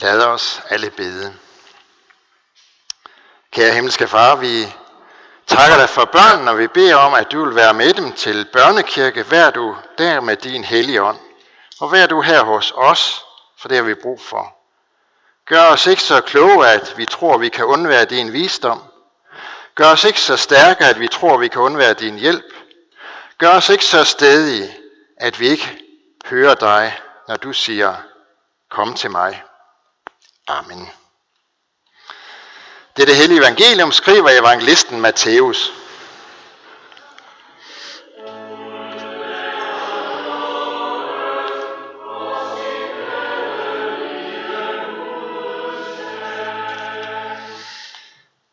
Lad os alle bede. Kære himmelske far, vi takker dig for børnene, og vi beder om, at du vil være med dem til børnekirke, hver du der med din hellige ånd. Og vær du her hos os, for det har vi brug for. Gør os ikke så kloge, at vi tror, vi kan undvære din visdom. Gør os ikke så stærke, at vi tror, vi kan undvære din hjælp. Gør os ikke så stedige, at vi ikke hører dig, når du siger, kom til mig. Amen. Det er det hellige evangelium, skriver evangelisten Matthæus.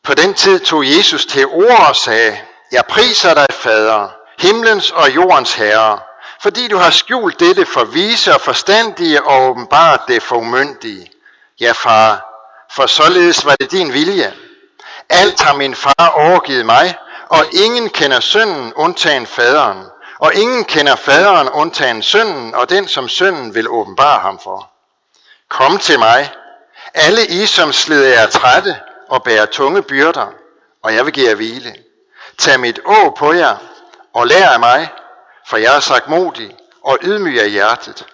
På den tid tog Jesus til ord og sagde, Jeg priser dig, Fader, himlens og jordens herre, fordi du har skjult dette for vise og forstandige og åbenbart det for umyndige. Ja, far, for således var det din vilje. Alt har min far overgivet mig, og ingen kender sønnen undtagen faderen, og ingen kender faderen undtagen sønnen, og den som sønnen vil åbenbare ham for. Kom til mig, alle I som slider jer trætte og bærer tunge byrder, og jeg vil give jer hvile. Tag mit å på jer, og lær af mig, for jeg er sagt modig og ydmyg af hjertet.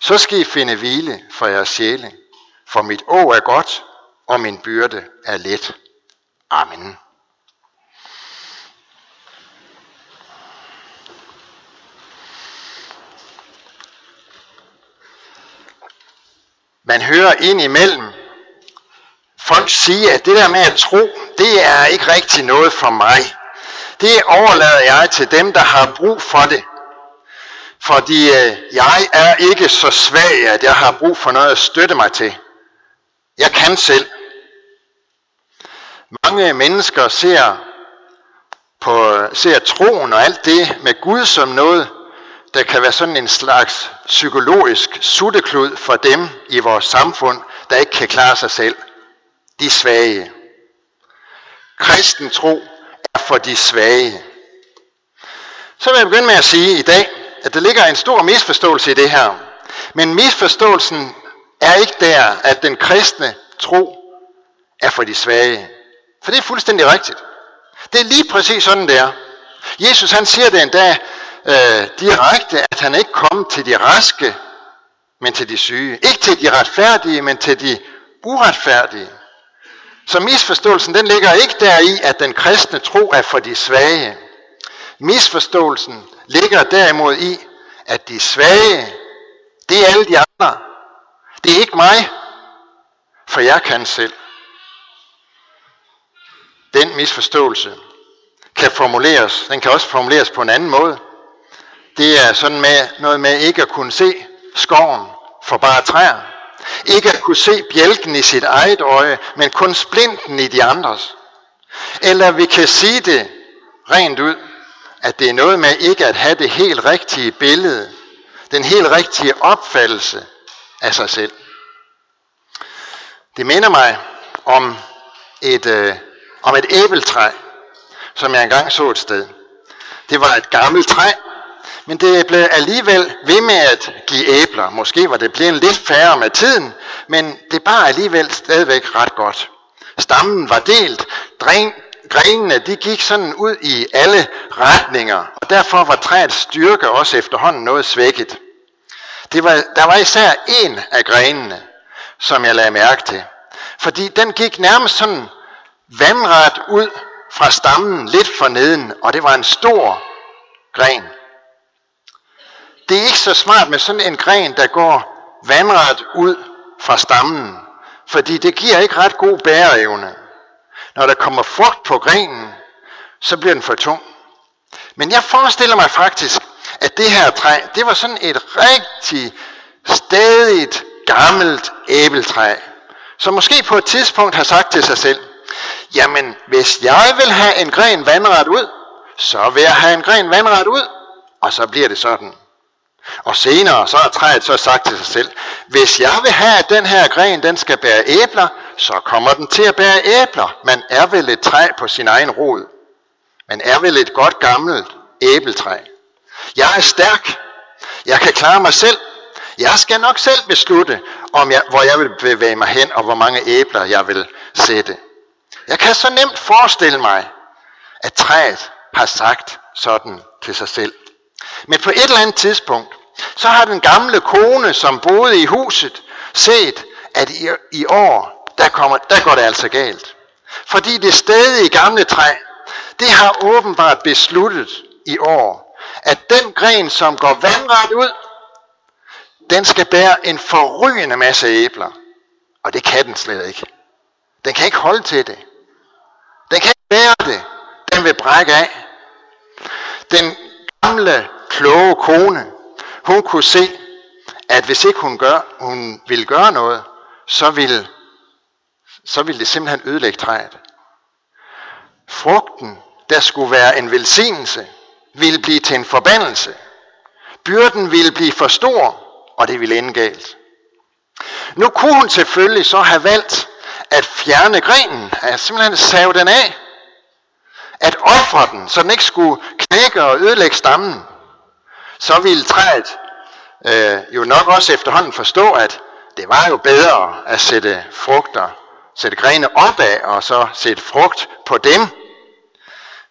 Så skal I finde hvile for jeres sjæle, for mit å er godt, og min byrde er let. Amen. Man hører ind imellem folk sige, at det der med at tro, det er ikke rigtig noget for mig. Det overlader jeg til dem, der har brug for det. Fordi øh, jeg er ikke så svag, at jeg har brug for noget at støtte mig til. Jeg kan selv. Mange mennesker ser, på, ser troen og alt det med Gud som noget, der kan være sådan en slags psykologisk sutteklud for dem i vores samfund, der ikke kan klare sig selv. De svage. Kristen tro er for de svage. Så vil jeg begynde med at sige i dag, at der ligger en stor misforståelse i det her. Men misforståelsen er ikke der, at den kristne tro er for de svage. For det er fuldstændig rigtigt. Det er lige præcis sådan, det er. Jesus han siger det endda øh, direkte, at han ikke kom til de raske, men til de syge. Ikke til de retfærdige, men til de uretfærdige. Så misforståelsen den ligger ikke deri, at den kristne tro er for de svage. Misforståelsen ligger derimod i, at de svage, det er alle de andre. Det er ikke mig, for jeg kan selv. Den misforståelse kan formuleres, den kan også formuleres på en anden måde. Det er sådan med noget med ikke at kunne se skoven for bare træer. Ikke at kunne se bjælken i sit eget øje, men kun splinten i de andres. Eller vi kan sige det rent ud, at det er noget med ikke at have det helt rigtige billede, den helt rigtige opfattelse af sig selv. Det minder mig om et, øh, om et æbeltræ, som jeg engang så et sted. Det var et gammelt træ, men det blev alligevel ved med at give æbler. Måske var det blevet lidt færre med tiden, men det bar alligevel stadigvæk ret godt. Stammen var delt, dren, grenene de gik sådan ud i alle retninger, og derfor var træets styrke også efterhånden noget svækket. Det var, der var især en af grenene, som jeg lagde mærke til. Fordi den gik nærmest sådan vandret ud fra stammen lidt for neden, og det var en stor gren. Det er ikke så smart med sådan en gren, der går vandret ud fra stammen, fordi det giver ikke ret god bæreevne. Når der kommer frugt på grenen, så bliver den for tung. Men jeg forestiller mig faktisk, at det her træ, det var sådan et rigtig stadigt gammelt æbletræ, som måske på et tidspunkt har sagt til sig selv, jamen hvis jeg vil have en gren vandret ud, så vil jeg have en gren vandret ud, og så bliver det sådan. Og senere så har træet så sagt til sig selv, hvis jeg vil have, at den her gren den skal bære æbler, så kommer den til at bære æbler. Man er vel et træ på sin egen rod. Man er vel et godt gammelt æbletræ. Jeg er stærk. Jeg kan klare mig selv. Jeg skal nok selv beslutte, om jeg, hvor jeg vil bevæge mig hen, og hvor mange æbler jeg vil sætte. Jeg kan så nemt forestille mig, at træet har sagt sådan til sig selv. Men på et eller andet tidspunkt, så har den gamle kone, som boede i huset, set, at i, i år, der, kommer, der går det altså galt. Fordi det stadig i gamle træ, det har åbenbart besluttet i år, at den gren, som går vandret ud, den skal bære en forrygende masse æbler. Og det kan den slet ikke. Den kan ikke holde til det. Den kan ikke bære det. Den vil brække af. Den gamle, kloge kone, hun kunne se, at hvis ikke hun, gør, hun ville gøre noget, så ville, så ville det simpelthen ødelægge træet. Frugten, der skulle være en velsignelse, ville blive til en forbandelse. Byrden ville blive for stor, og det ville ende galt. Nu kunne hun selvfølgelig så have valgt at fjerne grenen, at simpelthen save den af, at ofre den, så den ikke skulle knække og ødelægge stammen, så ville træet øh, jo nok også efterhånden forstå, at det var jo bedre at sætte frugter, sætte grene opad og så sætte frugt på dem.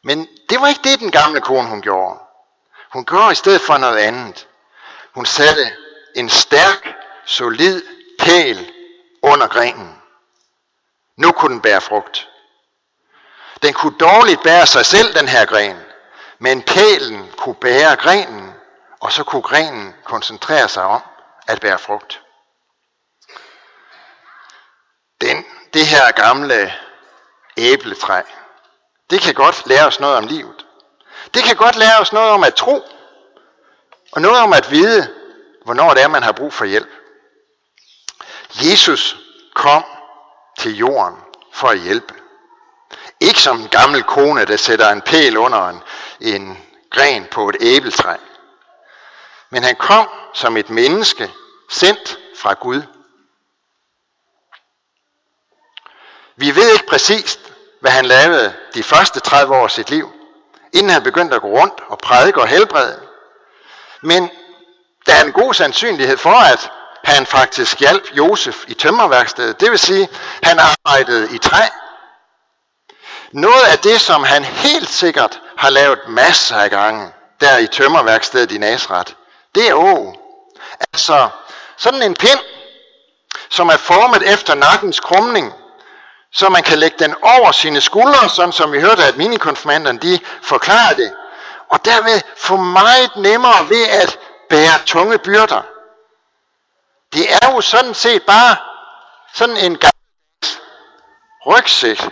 Men det var ikke det, den gamle kone hun gjorde. Hun gjorde i stedet for noget andet. Hun satte en stærk, solid pæl under grenen. Nu kunne den bære frugt. Den kunne dårligt bære sig selv, den her gren. Men pælen kunne bære grenen, og så kunne grenen koncentrere sig om at bære frugt. Den, det her gamle æbletræ, det kan godt lære os noget om livet. Det kan godt lære os noget om at tro, og noget om at vide, hvornår det er, man har brug for hjælp. Jesus kom til jorden for at hjælpe. Ikke som en gammel kone, der sætter en pæl under en, en gren på et æbletræ. Men han kom som et menneske, sendt fra Gud. Vi ved ikke præcist, hvad han lavede de første 30 år af sit liv, inden han begyndte at gå rundt og prædike og helbrede. Men der er en god sandsynlighed for, at han faktisk hjalp Josef i tømmerværkstedet. Det vil sige, han arbejdede i træ. Noget af det, som han helt sikkert har lavet masser af gange, der i tømmerværkstedet i Nazareth, det er å. Altså sådan en pind, som er formet efter nakkens krumning, så man kan lægge den over sine skuldre, sådan som vi hørte, at minikonfirmanderne de forklarede det, og derved få meget nemmere ved at bære tunge byrder. Det er jo sådan set bare sådan en gammel rygsæk.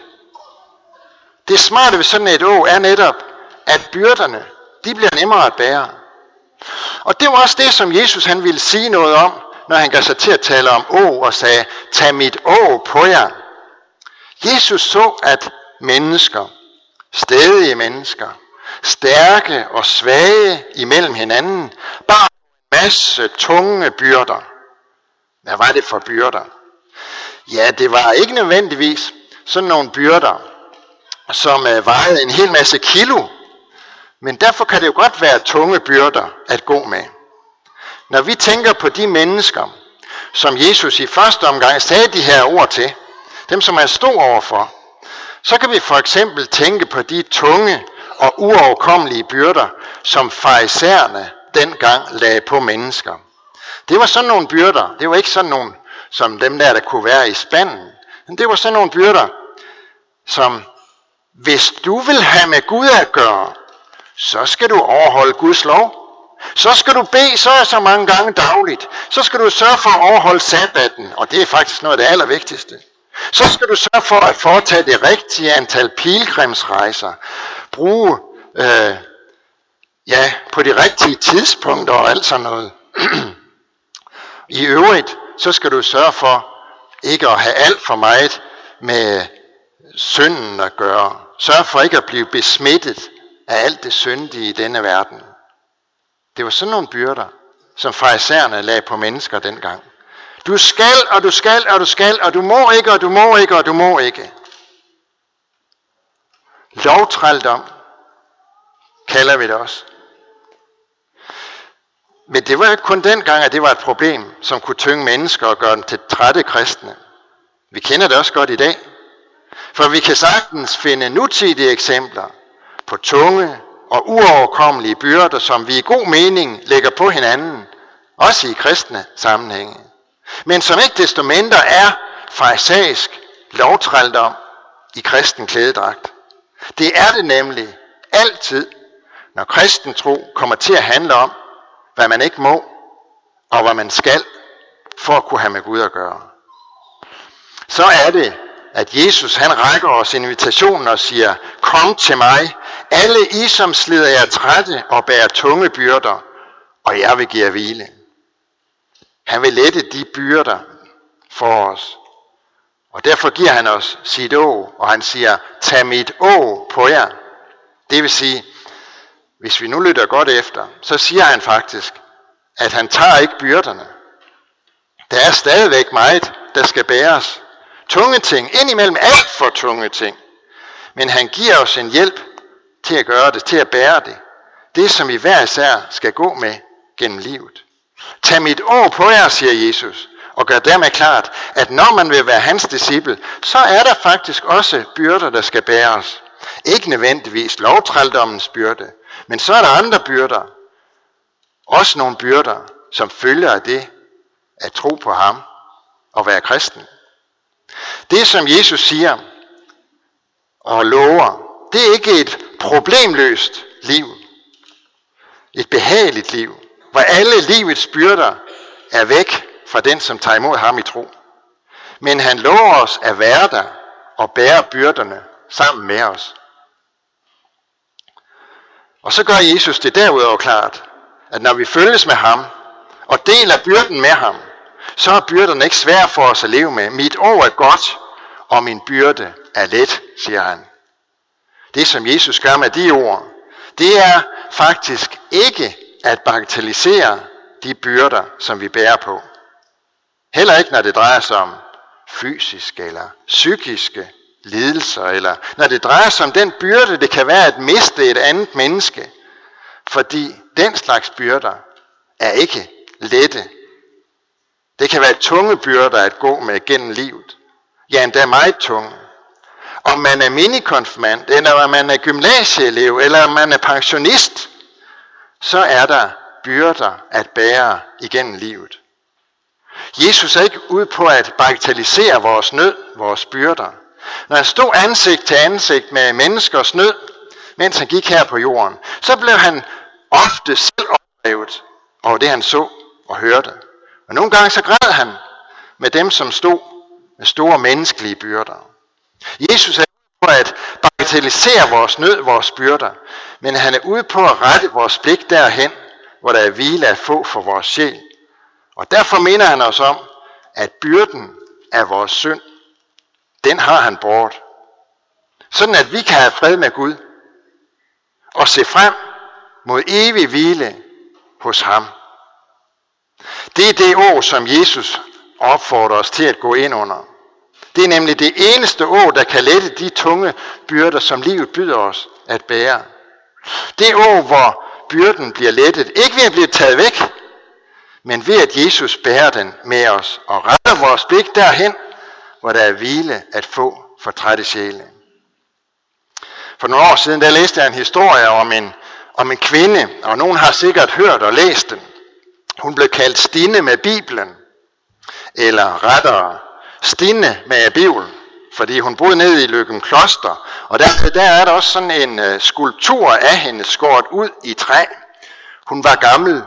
Det smarte ved sådan et å er netop, at byrderne, de bliver nemmere at bære. Og det var også det, som Jesus han ville sige noget om, når han gav sig til at tale om å og sagde, tag mit å på jer. Jesus så, at mennesker, stedige mennesker, stærke og svage imellem hinanden, bar en masse tunge byrder. Hvad var det for byrder? Ja, det var ikke nødvendigvis sådan nogle byrder, som øh, vejede en hel masse kilo, men derfor kan det jo godt være tunge byrder at gå med. Når vi tænker på de mennesker, som Jesus i første omgang sagde de her ord til, dem som man stod overfor, så kan vi for eksempel tænke på de tunge og uoverkommelige byrder, som farisæerne dengang lagde på mennesker. Det var sådan nogle byrder. Det var ikke sådan nogle, som dem der, der kunne være i spanden. Men det var sådan nogle byrder, som hvis du vil have med Gud at gøre, så skal du overholde Guds lov. Så skal du bede så og så mange gange dagligt. Så skal du sørge for at overholde sabbaten, og det er faktisk noget af det allervigtigste. Så skal du sørge for at foretage det rigtige antal pilgrimsrejser. Bruge øh, ja, på de rigtige tidspunkter og alt sådan noget. I øvrigt, så skal du sørge for ikke at have alt for meget med synden at gøre. Sørg for ikke at blive besmittet af alt det syndige i denne verden. Det var sådan nogle byrder, som farisæerne lagde på mennesker dengang. Du skal, og du skal, og du skal, og du må ikke, og du må ikke, og du må ikke. Lovtrældom kalder vi det også. Men det var jo ikke kun dengang, at det var et problem, som kunne tynge mennesker og gøre dem til trætte kristne. Vi kender det også godt i dag. For vi kan sagtens finde nutidige eksempler på tunge og uoverkommelige byrder, som vi i god mening lægger på hinanden, også i kristne sammenhænge. Men som ikke desto mindre er farisæisk lovtrældom i kristen klædedragt. Det er det nemlig altid, når kristen tro kommer til at handle om, hvad man ikke må, og hvad man skal, for at kunne have med Gud at gøre. Så er det, at Jesus han rækker os invitationen og siger, kom til mig, alle I som slider jer trætte og bærer tunge byrder, og jeg vil give jer hvile. Han vil lette de byrder for os. Og derfor giver han os sit å, og han siger, tag mit å på jer. Det vil sige, hvis vi nu lytter godt efter, så siger han faktisk, at han tager ikke byrderne. Der er stadigvæk meget, der skal bæres. Tunge ting, indimellem alt for tunge ting. Men han giver os en hjælp til at gøre det, til at bære det. Det, som vi hver især skal gå med gennem livet. Tag mit ord på jer, siger Jesus, og gør dermed klart, at når man vil være hans disciple, så er der faktisk også byrder, der skal bæres. Ikke nødvendigvis lovtrældommens byrde, men så er der andre byrder. Også nogle byrder, som følger af det at tro på ham og være kristen. Det, som Jesus siger og lover, det er ikke et problemløst liv. Et behageligt liv, hvor alle livets byrder er væk fra den, som tager imod ham i tro. Men han lover os at være der og bære byrderne sammen med os. Og så gør Jesus det derudover klart, at når vi følges med ham og deler byrden med ham, så er byrderne ikke svære for os at leve med. Mit år er godt, og min byrde er let, siger han. Det som Jesus gør med de ord, det er faktisk ikke at bagatellisere de byrder, som vi bærer på. Heller ikke, når det drejer sig om fysiske eller psykiske lidelser, eller når det drejer sig om den byrde, det kan være at miste et andet menneske. Fordi den slags byrder er ikke lette. Det kan være tunge byrder at gå med gennem livet. Ja, endda meget tunge. Om man er minikonfirmand, eller om man er gymnasieelev, eller om man er pensionist, så er der byrder at bære igennem livet. Jesus er ikke ude på at bagatellisere vores nød, vores byrder. Når han stod ansigt til ansigt med menneskers nød, mens han gik her på jorden, så blev han ofte selv oplevet over det, han så og hørte. Og nogle gange så græd han med dem, som stod med store menneskelige byrder. Jesus er på at bagatellisere vores nød, vores byrder, men han er ude på at rette vores blik derhen, hvor der er hvile at få for vores sjæl. Og derfor mener han os om, at byrden af vores synd, den har han bort. Sådan at vi kan have fred med Gud og se frem mod evig hvile hos ham. Det er det ord, som Jesus opfordrer os til at gå ind under. Det er nemlig det eneste å, der kan lette de tunge byrder, som livet byder os at bære. Det å, hvor byrden bliver lettet, ikke ved at blive taget væk, men ved at Jesus bærer den med os og retter vores blik derhen, hvor der er hvile at få for trætte sjæle. For nogle år siden, der læste jeg en historie om en, om en kvinde, og nogen har sikkert hørt og læst den. Hun blev kaldt Stine med Bibelen, eller rettere Stine med Bibel, fordi hun boede nede i Løkken Kloster, og der, der er der også sådan en øh, skulptur af hende skåret ud i træ. Hun var gammel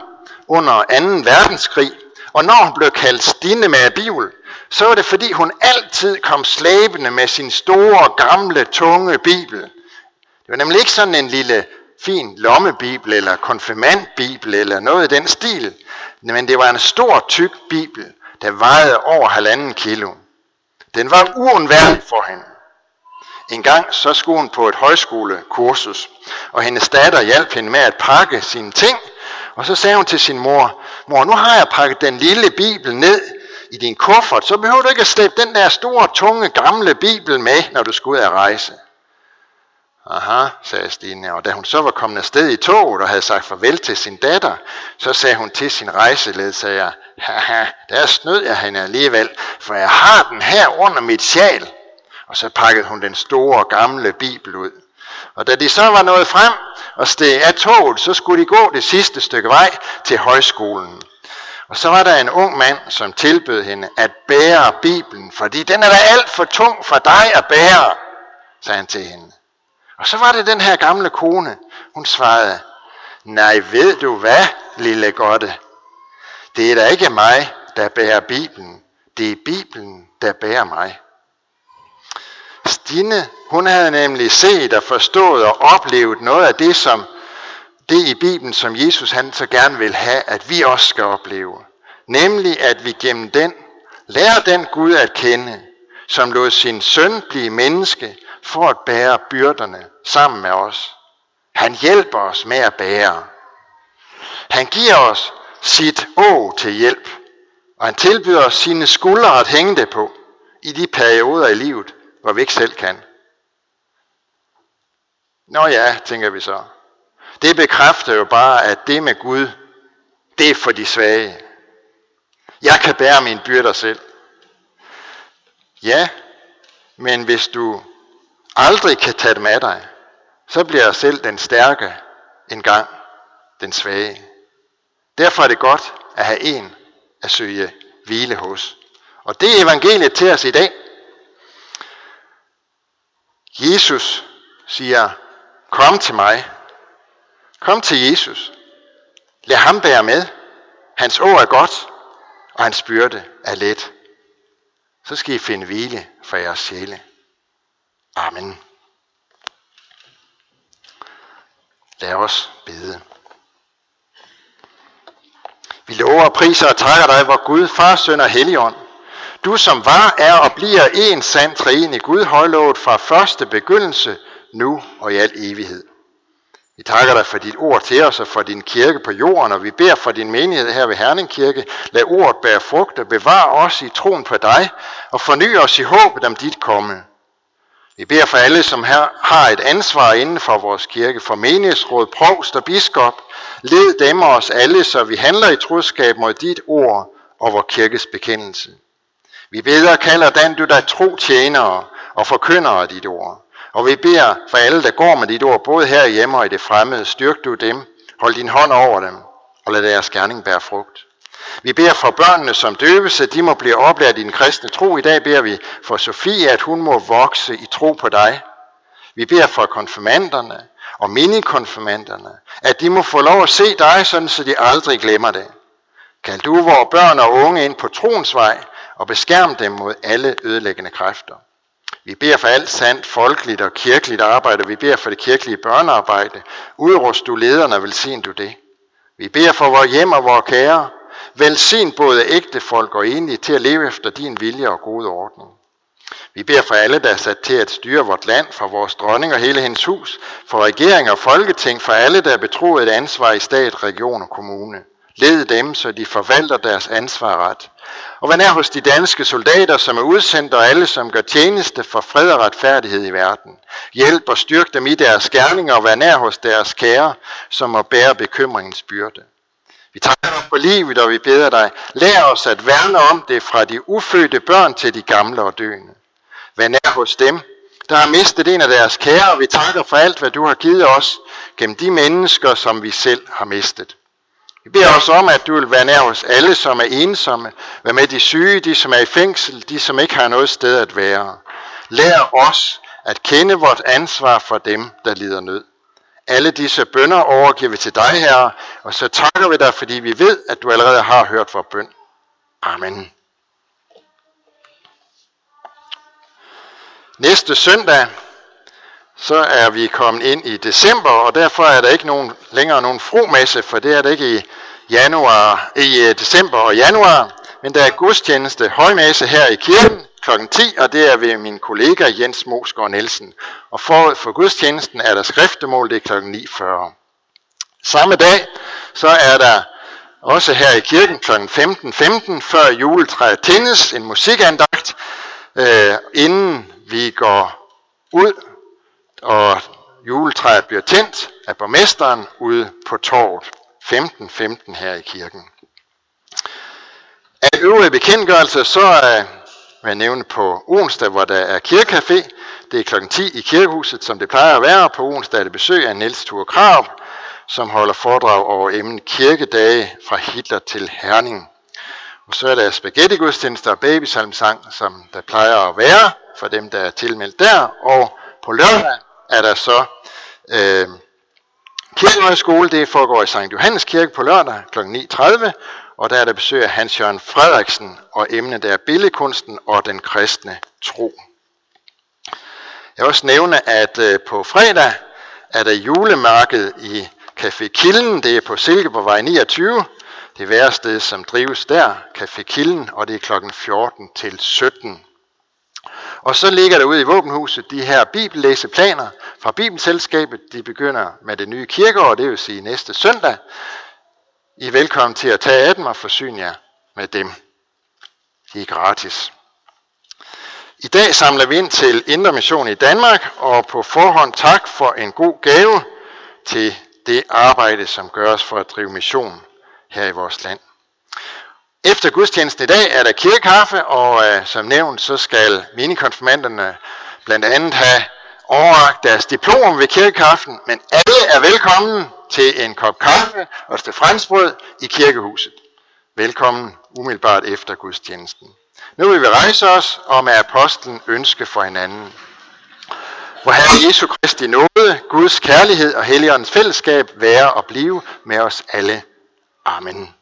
under 2. verdenskrig, og når hun blev kaldt Stine med Bibel, så var det fordi hun altid kom slæbende med sin store, gamle, tunge bibel. Det var nemlig ikke sådan en lille fin lommebibel eller konfirmandbibel eller noget i den stil, men det var en stor, tyk bibel, der vejede over halvanden kilo. Den var uundværlig for hende. En gang så skulle hun på et højskolekursus, og hendes datter hjalp hende med at pakke sine ting, og så sagde hun til sin mor, mor, nu har jeg pakket den lille bibel ned i din kuffert, så behøver du ikke at slæbe den der store, tunge, gamle bibel med, når du skal ud at rejse. Aha, sagde Stine, og da hun så var kommet afsted i toget og havde sagt farvel til sin datter, så sagde hun til sin rejseledsager, haha, der snød jeg hende alligevel, for jeg har den her under mit sjal. Og så pakkede hun den store gamle bibel ud. Og da de så var nået frem og steg af toget, så skulle de gå det sidste stykke vej til højskolen. Og så var der en ung mand, som tilbød hende at bære Bibelen, fordi den er da alt for tung for dig at bære, sagde han til hende. Og så var det den her gamle kone. Hun svarede, nej ved du hvad, lille godte. Det er da ikke mig, der bærer Bibelen. Det er Bibelen, der bærer mig. Stine, hun havde nemlig set og forstået og oplevet noget af det, som det i Bibelen, som Jesus han så gerne vil have, at vi også skal opleve. Nemlig at vi gennem den lærer den Gud at kende, som lod sin søn blive menneske for at bære byrderne sammen med os. Han hjælper os med at bære. Han giver os sit å til hjælp, og han tilbyder os sine skuldre at hænge det på i de perioder i livet, hvor vi ikke selv kan. Nå ja, tænker vi så. Det bekræfter jo bare, at det med Gud, det er for de svage. Jeg kan bære mine byrder selv. Ja, men hvis du aldrig kan tage dem af dig, så bliver selv den stærke en gang den svage. Derfor er det godt at have en at søge hvile hos. Og det er evangeliet til os i dag. Jesus siger, kom til mig. Kom til Jesus. Lad ham bære med. Hans ord er godt, og hans byrde er let. Så skal I finde hvile for jeres sjæle. Amen. Lad os bede. Vi lover, priser og takker dig, hvor Gud, Far, Søn og Helligånd, du som var, er og bliver en sand træen i Gud højlovet fra første begyndelse, nu og i al evighed. Vi takker dig for dit ord til os og for din kirke på jorden, og vi beder for din menighed her ved Herning Kirke. Lad ordet bære frugt og bevar os i troen på dig, og forny os i håbet om dit komme. Vi beder for alle, som her har et ansvar inden for vores kirke, for menighedsråd, provst og biskop. Led dem og os alle, så vi handler i troskab mod dit ord og vores kirkes bekendelse. Vi beder og kalder den, du der tro tjenere og forkyndere af dit ord. Og vi beder for alle, der går med dit ord, både her hjemme og i det fremmede, styrk du dem, hold din hånd over dem, og lad deres gerning bære frugt. Vi beder for børnene som døbes, at de må blive oplært i den kristne tro. I dag beder vi for Sofie, at hun må vokse i tro på dig. Vi beder for konfirmanderne og minikonfirmanderne, at de må få lov at se dig, sådan så de aldrig glemmer det. Kald du vores børn og unge ind på troens vej, og beskærm dem mod alle ødelæggende kræfter. Vi beder for alt sandt, folkeligt og kirkeligt arbejde. Vi beder for det kirkelige børnearbejde. Udrust du lederne velsign du det. Vi beder for vores hjem og vores kære. Velsign både ægte folk og enlige til at leve efter din vilje og gode ordning. Vi beder for alle, der er sat til at styre vort land, for vores dronning og hele hendes hus, for regering og folketing, for alle, der er betroet et ansvar i stat, region og kommune. Led dem, så de forvalter deres ansvar ret. Og vær nær hos de danske soldater, som er udsendt, og alle, som gør tjeneste for fred og retfærdighed i verden. Hjælp og styrk dem i deres gerninger, og vær nær hos deres kære, som må bære bekymringens byrde. Vi takker dig for livet, og vi beder dig, lær os at værne om det fra de ufødte børn til de gamle og døende. Vær nær hos dem, der har mistet en af deres kære, og vi takker for alt, hvad du har givet os gennem de mennesker, som vi selv har mistet. Vi beder os om, at du vil være nær hos alle, som er ensomme, vær med de syge, de som er i fængsel, de som ikke har noget sted at være. Lær os at kende vort ansvar for dem, der lider nød. Alle disse bønder overgiver vi til dig, Herre, og så takker vi dig, fordi vi ved, at du allerede har hørt vores bøn. Amen. Næste søndag, så er vi kommet ind i december, og derfor er der ikke nogen, længere nogen fromesse, for det er det ikke i, januar, i øh, december og januar, men der er gudstjeneste højmesse her i kirken kl. 10, og det er ved min kollega Jens Mosgaard Nielsen. Og forud for gudstjenesten er der skriftemål, det er kl. 9.40. Samme dag, så er der også her i kirken kl. 15.15, 15, før juletræet tændes, en musikandagt, øh, inden vi går ud og juletræet bliver tændt af borgmesteren ude på torvet 15.15 15 her i kirken. Af øvrige bekendtgørelser, så er, vil jeg nævne på onsdag, hvor der er kirkecafé. Det er kl. 10 i kirkehuset, som det plejer at være. På onsdag er det besøg af Niels Thur Krav, som holder foredrag over emnet kirkedage fra Hitler til Herning. Og så er der spaghetti-gudstjenester og babysalmsang, som der plejer at være for dem, der er tilmeldt der. Og på lørdag er der så øh, Kirkehøjskole, Det foregår i St. Johannes Kirke på lørdag kl. 9.30. Og der er der besøg af Hans Jørgen Frederiksen, og emnet er billedkunsten og den kristne tro. Jeg vil også nævne, at øh, på fredag er der julemarked i Café Kilden. Det er på Silkeborgvej 29. Det værested, som drives der, Café Kilden, og det er kl. 14 til 17. Og så ligger der ude i våbenhuset de her bibellæseplaner fra Bibelselskabet. De begynder med det nye kirkeår, det vil sige næste søndag. I er velkommen til at tage af dem og forsyne jer med dem. De er gratis. I dag samler vi ind til Indre Mission i Danmark, og på forhånd tak for en god gave til det arbejde, som gøres for at drive mission her i vores land. Efter gudstjenesten i dag er der kirkekaffe, og øh, som nævnt, så skal minikonfirmanderne blandt andet have overragt deres diplom ved kirkekaffen, men alle er velkommen til en kop kaffe og et franskbrød i kirkehuset. Velkommen umiddelbart efter gudstjenesten. Nu vil vi rejse os og med apostlen ønske for hinanden. Hvor Herre Jesu Kristi nåde, Guds kærlighed og Helligåndens fællesskab være og blive med os alle. Amen.